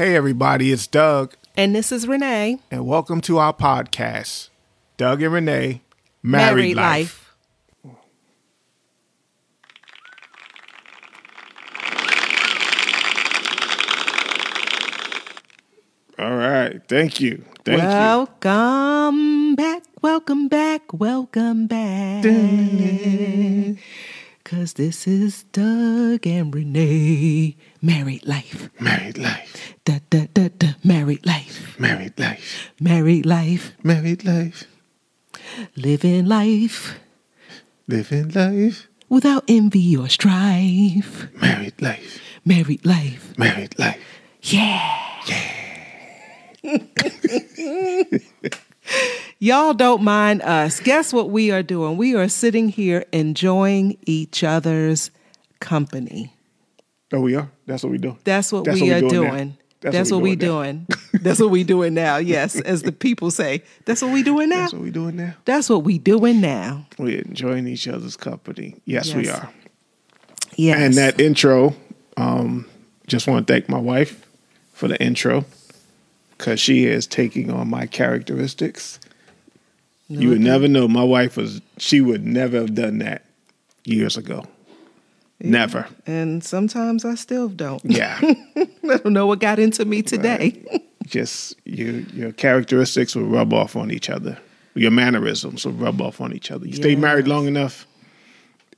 Hey, everybody, it's Doug, And this is Renee. and welcome to our podcast, Doug and Renee Married, Life. All right, thank you. Thank welcome back, welcome back, welcome back. Cause this is Doug and Renee Married Life. Married Life, Da da da da Married Life. Married Life, Married Life. Married Life, Living life living life, without envy or strife. Married Life, Married life. Married Life. Yeah. Yeah. Y'all don't mind us. Guess what we are doing? We are sitting here enjoying each other's company. Oh, we are. That's what we do. That's what That's we what are doing doing. That's That's, what what we we doing doing. That's what we doing now. Yes, as the people say. That's what we doing now. That's what we doing now. That's what we doing now. We're enjoying each other's company. Yes, we are. Yes. And that intro, um, just want to thank my wife for the intro because she is taking on my characteristics. You would never know. My wife was, she would never have done that years ago. Never. And sometimes I still don't. Yeah. I don't know what got into me today. just your, your characteristics will rub off on each other. Your mannerisms will rub off on each other. You stay married long enough,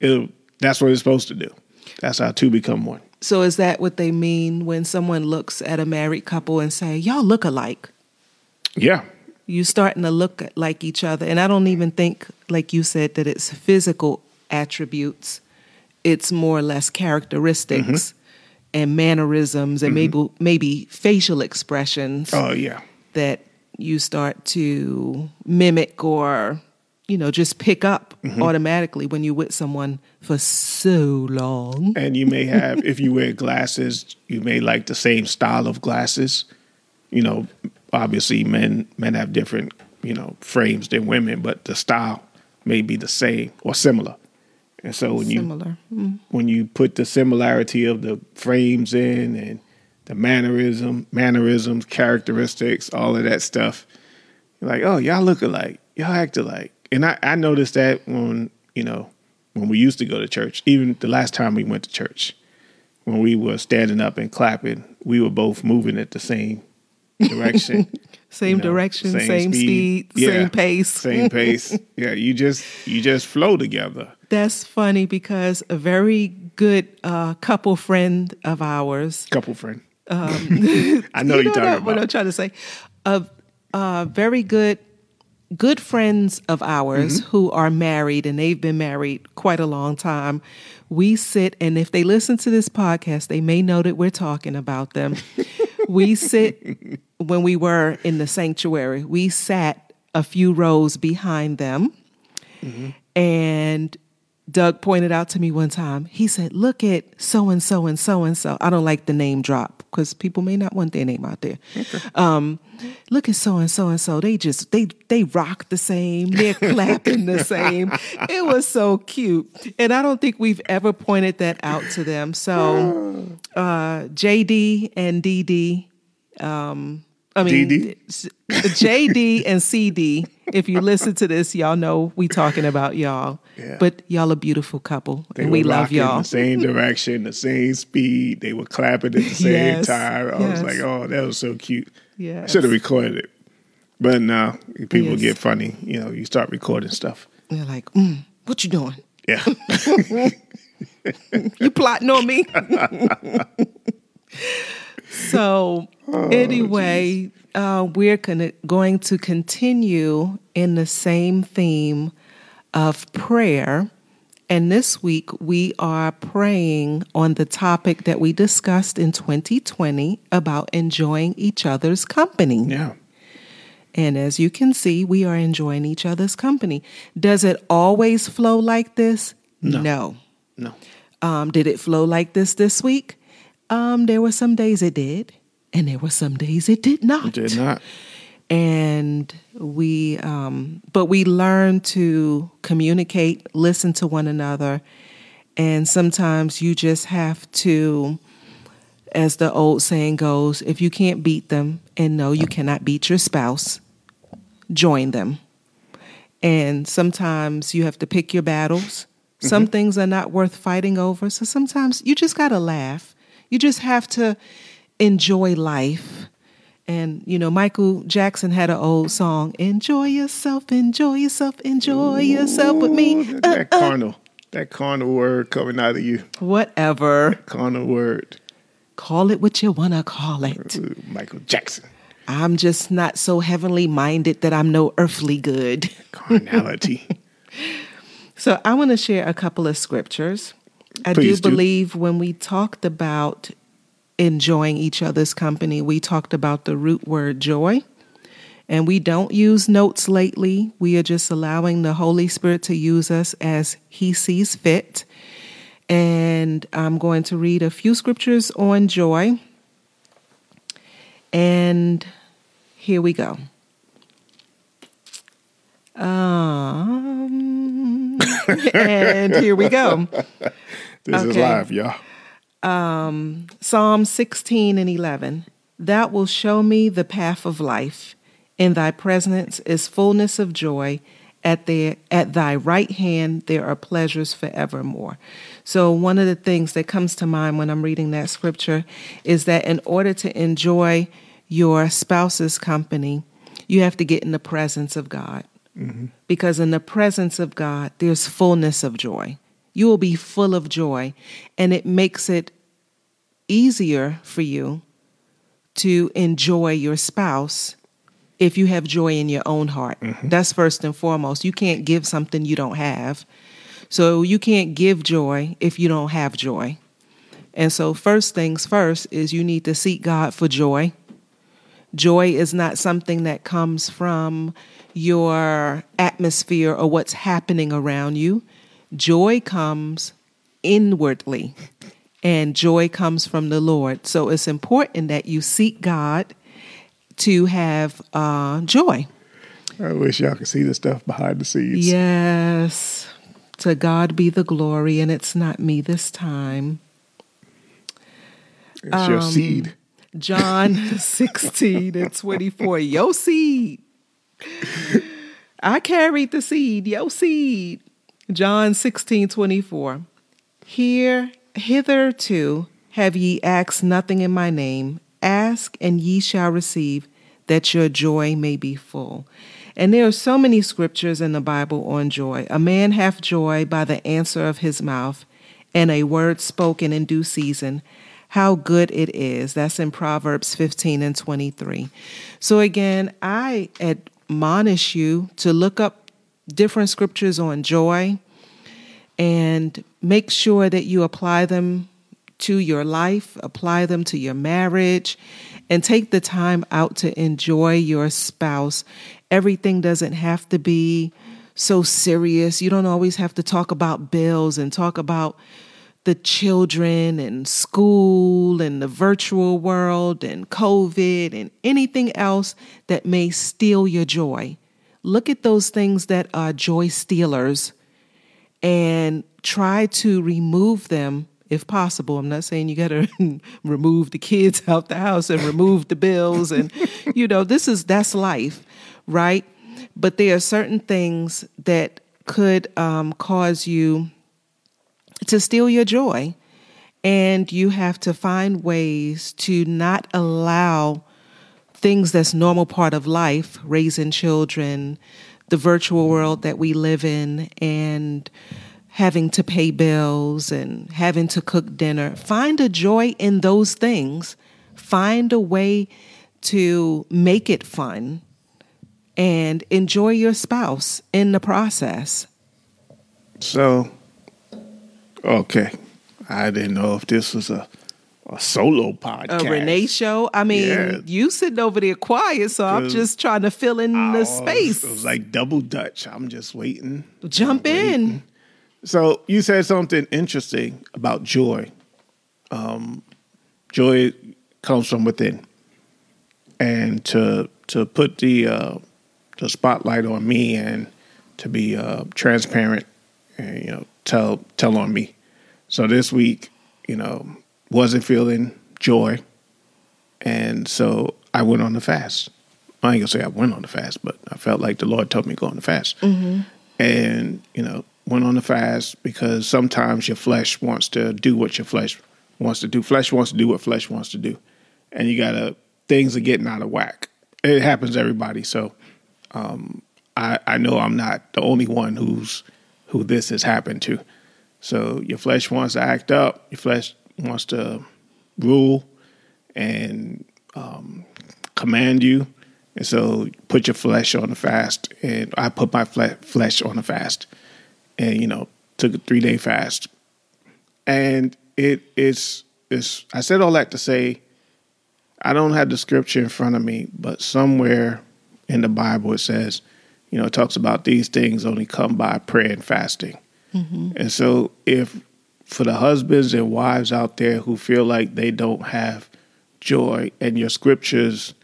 it'll, that's what it's supposed to do. That's how two become one. So is that what they mean when someone looks at a married couple and say, "Y'all look alike"? Yeah. You starting to look like each other, and I don't even think, like you said, that it's physical attributes. It's more or less characteristics Mm-hmm. and mannerisms, and maybe maybe facial expressions Oh, yeah. that you start to mimic or you know just pick up Mm-hmm. automatically when you're with someone for so long. And you may have, if you wear glasses, you may like the same style of glasses. You know, obviously men men have different, you know, frames than women, but the style may be the same or similar. And so when you Mm. when you put the similarity of the frames in and the mannerism, mannerisms, characteristics, all of that stuff, you're like, oh, y'all look alike, y'all act alike. And I, I noticed that when, you know, when we used to go to church, even the last time we went to church, when we were standing up and clapping, we were both moving at the same direction. Same you know, direction, same, speed, same pace. Same pace. Yeah, you just you just flow together. That's funny because a very good uh, couple friend of ours, Couple friend. um, I know you you're talking that- what. I'm trying to say, a uh, very good good friends of ours Mm-hmm. who are married and they've been married quite a long time. We sit and if they listen to this podcast, they may know that we're talking about them. we sit when we were in the sanctuary. We sat a few rows behind them. And Doug pointed out to me one time, he said, Look at so and so and so and so. I don't like the name drop because people may not want their name out there. Um, look at so and so and so. They just they they rock the same. They're clapping the same. It was so cute. And I don't think we've ever pointed that out to them. So uh JD and DD um I mean, DD? JD and CD. If you listen to this, y'all know we talking about y'all. Yeah. But y'all a beautiful couple, They and we love y'all. The same direction, the same speed. They were clapping at the same Yes, time. I was like, oh, that was so cute. I should have recorded it. But now people Yes. get funny. You know, you start recording stuff. They're like, mm, "What you doing? Yeah. You plotting on me?" so, Oh, anyway, uh, we're gonna, going to continue in the same theme of prayer. And this week we are praying on the topic that we discussed in 2020 about enjoying each other's company. yeah. And as you can see, we are enjoying each other's company. Does it always flow like this? No. No. Um, did it flow like this this week? Um, there were some days it did, and there were some days it did not. Did not. And we, um, but we learned to communicate, listen to one another, and sometimes you just have to as the old saying goes, if you can't beat them and no, you cannot beat your spouse, join them. And sometimes you have to pick your battles. Some things are not worth fighting over. So sometimes you just got to laugh. You just have to enjoy life. And, you know, Michael Jackson had an old song Enjoy yourself, enjoy yourself, enjoy yourself with me. Ooh, that, uh, that uh. carnal, that carnal word coming out of you. Whatever. Carnal word. Call it what you want to call it. Ooh, Michael Jackson. I'm just not so heavenly minded that I'm no earthly good. Carnality. So I want to share a couple of scriptures. I Please do do. believe when we talked about enjoying each other's company, we talked about the root word joy. And we don't use notes lately. We are just allowing the Holy Spirit to use us as He sees fit. And I'm going to read a few scriptures on joy. And here we go. Um, and here we go. This is live, y'all. Um, Psalm 16 and 11. Thou wilt show me the path of life. In thy presence is fullness of joy. At, the, at thy right hand there are pleasures forevermore. So, one of the things that comes to mind when I'm reading that scripture is that in order to enjoy your spouse's company, you have to get in the presence of God. Because in the presence of God, there's fullness of joy. You will be full of joy, and it makes it easier for you to enjoy your spouse if you have joy in your own heart. Mm-hmm. That's first and foremost. You can't give something you don't have. So you can't give joy if you don't have joy. And so, first things first is you need to seek God for joy. Joy is not something that comes from your atmosphere or what's happening around you. Joy comes inwardly, and joy comes from the Lord. So it's important that you seek God to have uh, joy. I wish y'all could see the stuff behind the scenes. Yes, to God be the glory, and it's not me this time. It's Um, your seed. John 16 and 24. Yo seed. I carried the seed. Yo seed. John 16, 24. Here, hitherto have ye asked nothing in my name. Ask and ye shall receive, that your joy may be full. And there are so many scriptures in the Bible on joy. A man hath joy by the answer of his mouth, and a word spoken in due season. How good it is. That's in Proverbs 15 and 23. So, again, I admonish you to look up different scriptures on joy and make sure that you apply them to your life, apply them to your marriage, and take the time out to enjoy your spouse. Everything doesn't have to be so serious. You don't always have to talk about bills and talk about the children and school and the virtual world and COVID and anything else that may steal your joy. Look at those things that are joy stealers and try to remove them if possible. I'm not saying you got to remove the kids out the house and remove the bills and you know, this is that's life, right? But there are certain things that could um, cause you to steal your joy. And you have to find ways to not allow things that's normal part of life, raising children, the virtual world that we live in, and having to pay bills and having to cook dinner. Find a joy in those things. Find a way to make it fun and enjoy your spouse in the process. So, okay. I didn't know if this was a, a solo podcast. A Renee show. I mean, Yeah. you sitting over there quiet, so I'm just trying to fill in Oh, the space. It was like double Dutch. I'm just waiting. Jump in. So you said something interesting about joy. Um, joy comes from within, and to to put the uh, the spotlight on me and to be uh, transparent and you know tell tell on me. So this week, you know, wasn't feeling joy, and so I went on the fast. I ain't gonna say I went on the fast, but I felt like the Lord told me to go on the fast, and you know went on the fast because sometimes your flesh wants to do what your flesh wants to do. Flesh wants to do what flesh wants to do, and you gotta things are getting out of whack. It happens to everybody, so um, I I know I'm not the only one who's who this has happened to. So your flesh wants to act up, your flesh wants to rule and um, command you. And so put your flesh on the fast. And I put my fle- flesh on the fast and, you know, took a three day fast. And it is, is, I said all that to say, I don't have the scripture in front of me, but somewhere in the Bible it says, you know, it talks about these things only come by prayer and fasting. And so, if for the husbands and wives out there who feel like they don't have joy, and your scriptures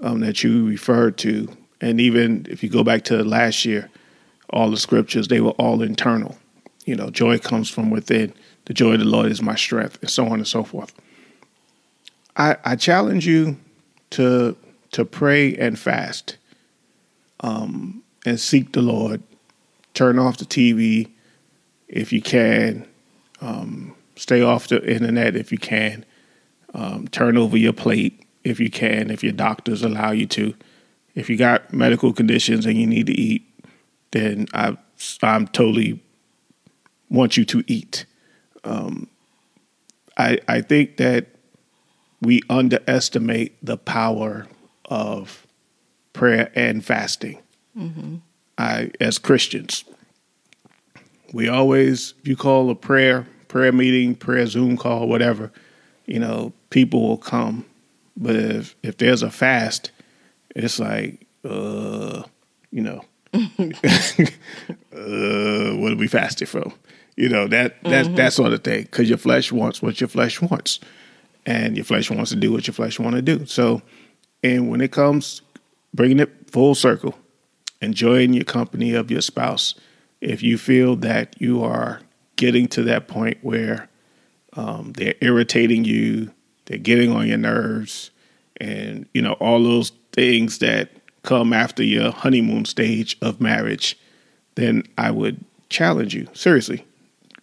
um, that you referred to, and even if you go back to last year, all the scriptures, they were all internal. You know, joy comes from within. The joy of the Lord is my strength, and so on and so forth. I, I challenge you to to pray and fast, um, and seek the Lord. Turn off the TV if you can. Um, stay off the internet if you can. Um, turn over your plate if you can, if your doctors allow you to. If you got medical conditions and you need to eat, then I I'm totally want you to eat. Um, I I think that we underestimate the power of prayer and fasting. I as Christians, we always if you call a prayer prayer meeting prayer zoom call whatever you know people will come. But if if there's a fast it's like uh you know uh what are we fasting from. You know that that that sort of thing. Because your flesh wants what your flesh wants. And your flesh wants to do what your flesh want to do. So and when it comes bringing it full circle enjoying your company of your spouse if you feel that you are getting to that point where um, they're irritating you, they're getting on your nerves, and you know all those things that come after your honeymoon stage of marriage, then I would challenge you seriously.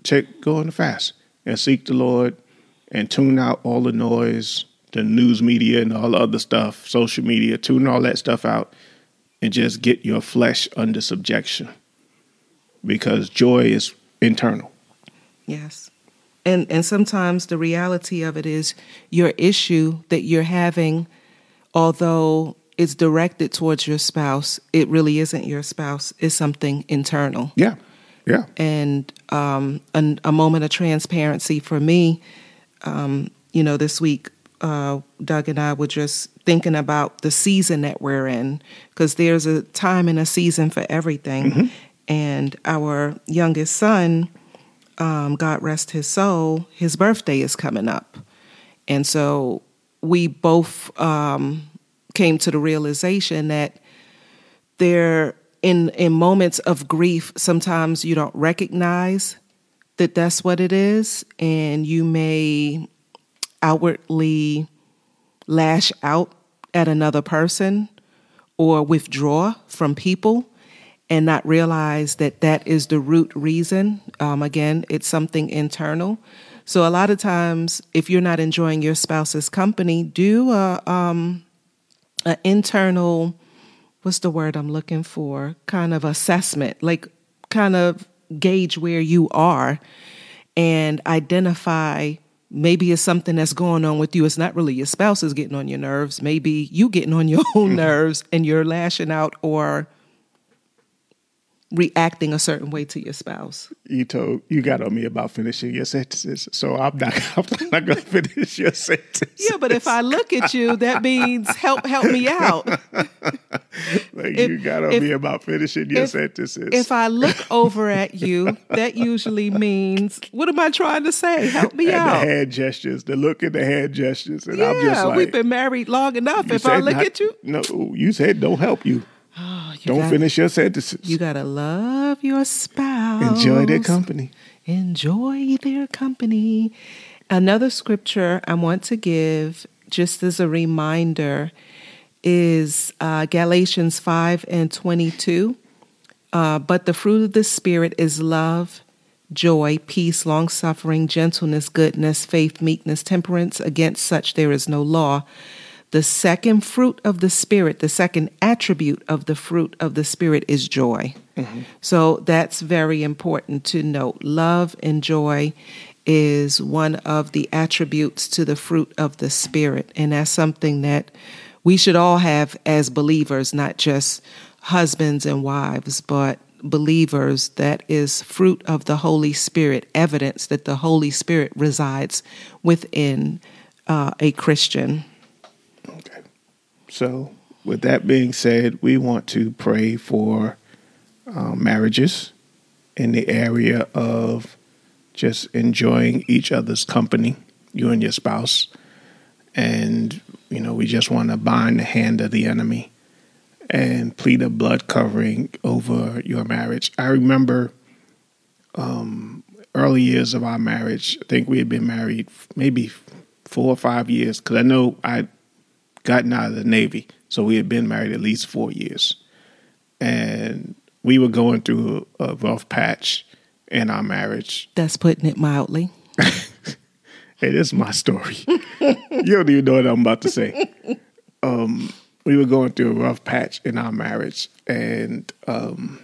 Take go on the fast and seek the Lord and tune out all the noise, the news media and all the other stuff, social media. Tune all that stuff out and just get your flesh under subjection because joy is internal. Yes. And and sometimes the reality of it is your issue that you're having, although it's directed towards your spouse, it really isn't your spouse. It's something internal. Yeah, yeah, And um, an, a moment of transparency for me, um, you know, this week, uh, Doug and I were just thinking about the season that we're in, because there's a time and a season for everything. And our youngest son, um, God rest his soul, his birthday is coming up. And so we both um, came to the realization that there, in, in moments of grief, sometimes you don't recognize that that's what it is, and you may outwardly lash out at another person or withdraw from people and not realize that that is the root reason. Um, again, it's something internal. So a lot of times, if you're not enjoying your spouse's company, do a um, an internal, what's the word I'm looking for? Kind of assessment, like kind of gauge where you are and identify maybe it's something that's going on with you. It's not really your spouse is getting on your nerves. Maybe you getting on your own mm-hmm. nerves and you're lashing out or reacting a certain way to your spouse. you told you got on me about finishing your sentences, so I'm not. I'm not going to finish your sentence. Yeah, but if I look at you, that means help help me out. like if- you got on if- me about finishing your if- sentences. If I look over at you, that usually means what am I trying to say? Help me and out. the hand gestures, the look and the hand gestures, and yeah, I'm just like, we've been married long enough. If I look not- at you, no, you said don't help you. Oh, Don't gotta- finish your sentences. You gotta love your spouse. Enjoy their company. Enjoy their company. Another scripture I want to give, just as a reminder, is uh, Galatians 5 and 22. Uh, but the fruit of the Spirit is love, joy, peace, long suffering, gentleness, goodness, faith, meekness, temperance. Against such there is no law. The second fruit of the Spirit, the second attribute of the fruit of the Spirit is joy. Mm-hmm. So that's very important to note. Love and joy is one of the attributes to the fruit of the Spirit. And that's something that we should all have as believers, not just husbands and wives, but believers that is fruit of the Holy Spirit, evidence that the Holy Spirit resides within uh, a Christian. So, with that being said, we want to pray for uh, marriages in the area of just enjoying each other's company, you and your spouse. And, you know, we just want to bind the hand of the enemy and plead a blood covering over your marriage. I remember um, early years of our marriage. I think we had been married maybe four or five years because I know I'd gotten out of the Navy. So we had been married at least four years. And we were going through a, a rough patch in our marriage. That's putting it mildly. hey, this is my story. you don't even know what I'm about to say. Um, we were going through a rough patch in our marriage, and um,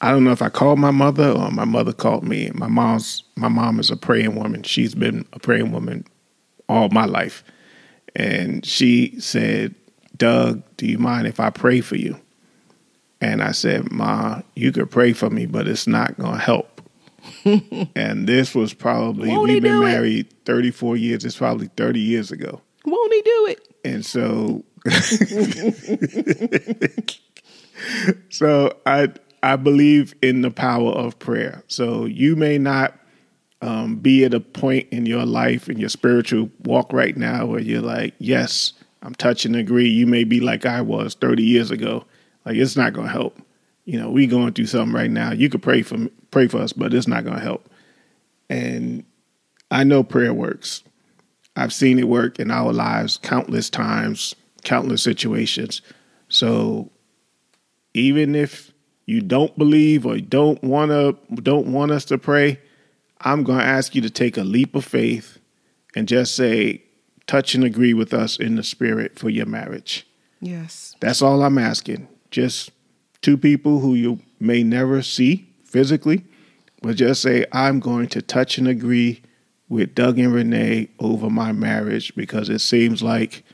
I don't know if I called my mother or my mother called me. My mom's my mom is a praying woman. She's been a praying woman all my life, and she said, "Doug, do you mind if I pray for you?" And I said, "Ma, you could pray for me, but it's not going to help." and this was probably Won't we've been it? married 34 years. It's probably 30 years ago. Won't he do it? And so so I I believe in the power of prayer. So you may not um, be at a point in your life in your spiritual walk right now where you're like, yes, I'm touching agree. You may be like I was 30 years ago. Like it's not going to help. You know, we going through something right now. You could pray for pray for us, but it's not going to help. And I know prayer works. I've seen it work in our lives countless times, countless situations. So even if you don't believe or don't want to don't want us to pray, I'm going to ask you to take a leap of faith and just say touch and agree with us in the spirit for your marriage. Yes. That's all I'm asking. Just two people who you may never see physically, but just say I'm going to touch and agree with Doug and Renee over my marriage because it seems like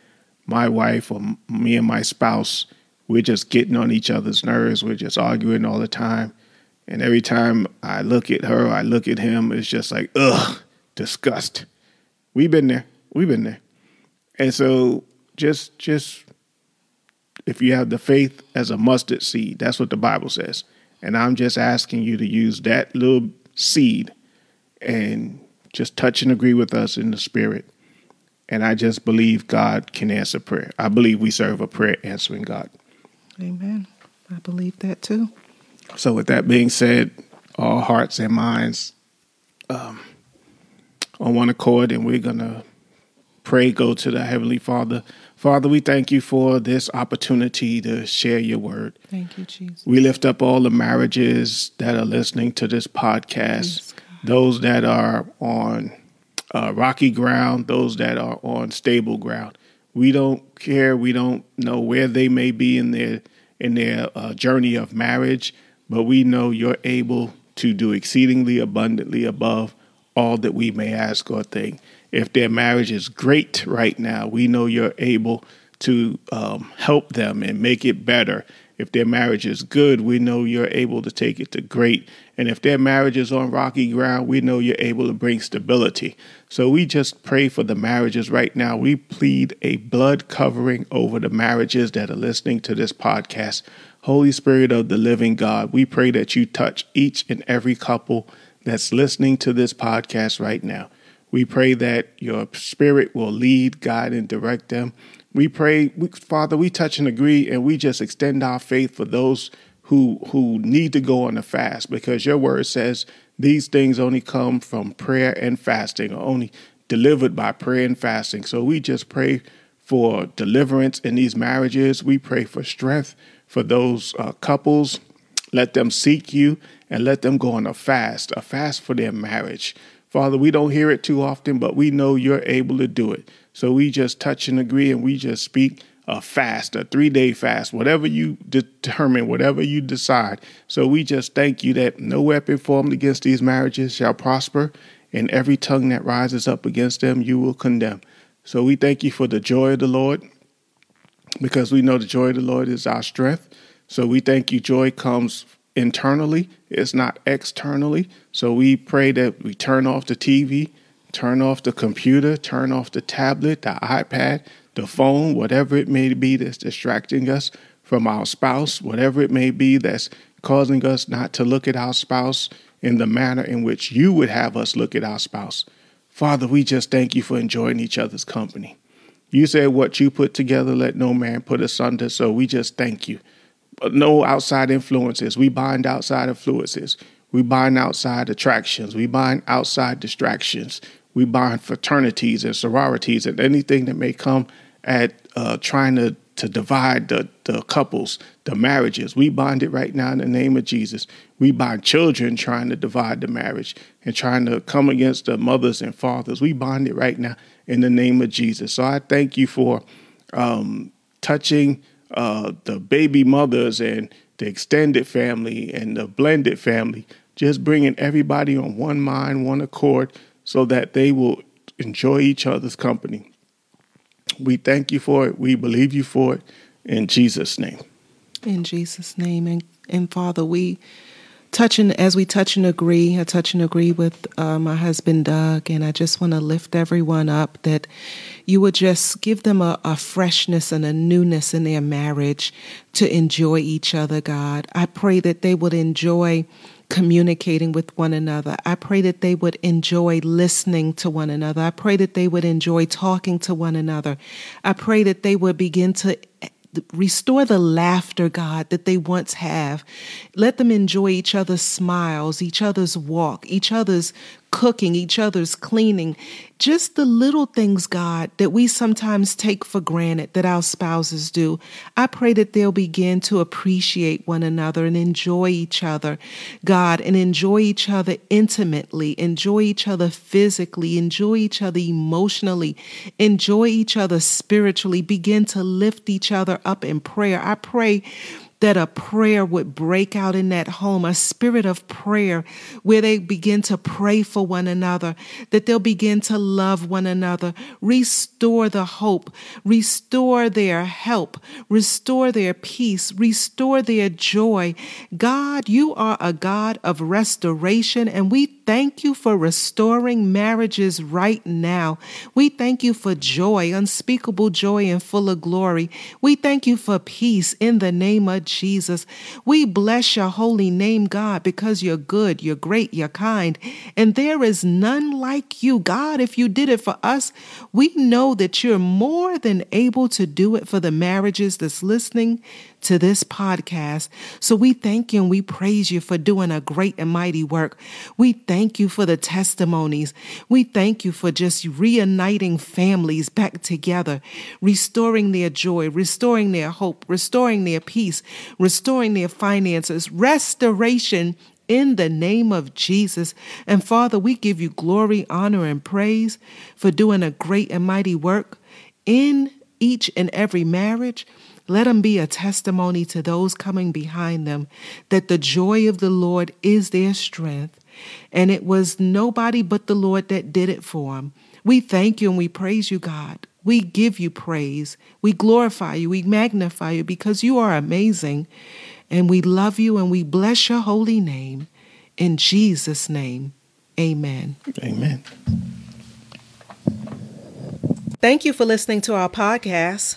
my wife or me and my spouse, we're just getting on each other's nerves. We're just arguing all the time. And every time I look at her, I look at him, it's just like, ugh, disgust. We've been there. We've been there. And so just just if you have the faith as a mustard seed, that's what the Bible says. And I'm just asking you to use that little seed and just touch and agree with us in the spirit. And I just believe God can answer prayer. I believe we serve a prayer answering God. Amen. I believe that too. So, with that being said, all hearts and minds um, on one accord, and we're going to pray, go to the Heavenly Father. Father, we thank you for this opportunity to share your word. Thank you, Jesus. We lift up all the marriages that are listening to this podcast, those that are on uh, rocky ground, those that are on stable ground. We don't care. We don't know where they may be in their in their uh, journey of marriage, but we know you're able to do exceedingly abundantly above all that we may ask or think. If their marriage is great right now, we know you're able to um, help them and make it better. If their marriage is good, we know you're able to take it to great. And if their marriage is on rocky ground, we know you're able to bring stability. So we just pray for the marriages right now. We plead a blood covering over the marriages that are listening to this podcast. Holy Spirit of the living God, we pray that you touch each and every couple that's listening to this podcast right now. We pray that your spirit will lead, guide, and direct them. We pray, we, Father, we touch and agree, and we just extend our faith for those who who need to go on a fast, because your word says these things only come from prayer and fasting, or only delivered by prayer and fasting. So we just pray for deliverance in these marriages. We pray for strength for those uh, couples. Let them seek you and let them go on a fast, a fast for their marriage. Father, we don't hear it too often, but we know you're able to do it. So we just touch and agree and we just speak a fast, a three day fast, whatever you determine, whatever you decide. So we just thank you that no weapon formed against these marriages shall prosper, and every tongue that rises up against them you will condemn. So we thank you for the joy of the Lord because we know the joy of the Lord is our strength. So we thank you. Joy comes internally, it's not externally. So we pray that we turn off the TV, turn off the computer, turn off the tablet, the iPad, the phone, whatever it may be that's distracting us from our spouse, whatever it may be that's causing us not to look at our spouse in the manner in which you would have us look at our spouse. Father, we just thank you for enjoying each other's company. You said what you put together, let no man put asunder. So we just thank you. No outside influences. We bind outside influences. We bind outside attractions. We bind outside distractions. We bind fraternities and sororities and anything that may come at uh, trying to to divide the, the couples, the marriages. We bind it right now in the name of Jesus. We bind children trying to divide the marriage and trying to come against the mothers and fathers. We bind it right now in the name of Jesus. So I thank you for um, touching uh, the baby mothers and the extended family and the blended family, just bringing everybody on one mind, one accord, so that they will enjoy each other's company. We thank you for it. We believe you for it. In Jesus' name. In Jesus' name. And, and Father, we touch and as we touch and agree, I touch and agree with uh, my husband Doug, and I just want to lift everyone up that you would just give them a, a, freshness and a newness in their marriage to enjoy each other, God. I pray that they would enjoy communicating with one another. I pray that they would enjoy listening to one another. I pray that they would enjoy talking to one another. I pray that they would begin to restore the laughter, God, that they once have. Let them enjoy each other's smiles, each other's walk, each other's cooking, each other's cleaning. Just the little things, God, that we sometimes take for granted that our spouses do. I pray that they'll begin to appreciate one another and enjoy each other, God, and enjoy each other intimately, enjoy each other physically, enjoy each other emotionally, enjoy each other spiritually, begin to lift each other up in prayer. I pray that a prayer would break out in that home, a spirit of prayer where they begin to pray for one another, that they'll begin to love one another, restore the hope, restore their help, restore their peace, restore their joy. God, you are a God of restoration, and we thank you for restoring marriages right now. We thank you for joy, unspeakable joy and full of glory. We thank you for peace in the name of Jesus. We bless your holy name, God, because you're good, you're great, you're kind, and there is none like you. God, if you did it for us, we know that you're more than able to do it for the marriages that's listening to this podcast. So we thank you and we praise you for doing a great and mighty work. We thank you for the testimonies. We thank you for just reuniting families back together, restoring their joy, restoring their hope, restoring their peace, restoring their finances, restoration in the name of Jesus. And Father, we give you glory, honor, and praise for doing a great and mighty work in each and every marriage. Let them be a testimony to those coming behind them that the joy of the Lord is their strength. And it was nobody but the Lord that did it for them. We thank you and we praise you, God. We give you praise. We glorify you. We magnify you because you are amazing. And we love you and we bless your holy name. In Jesus' name, amen. Amen. Thank you for listening to our podcast.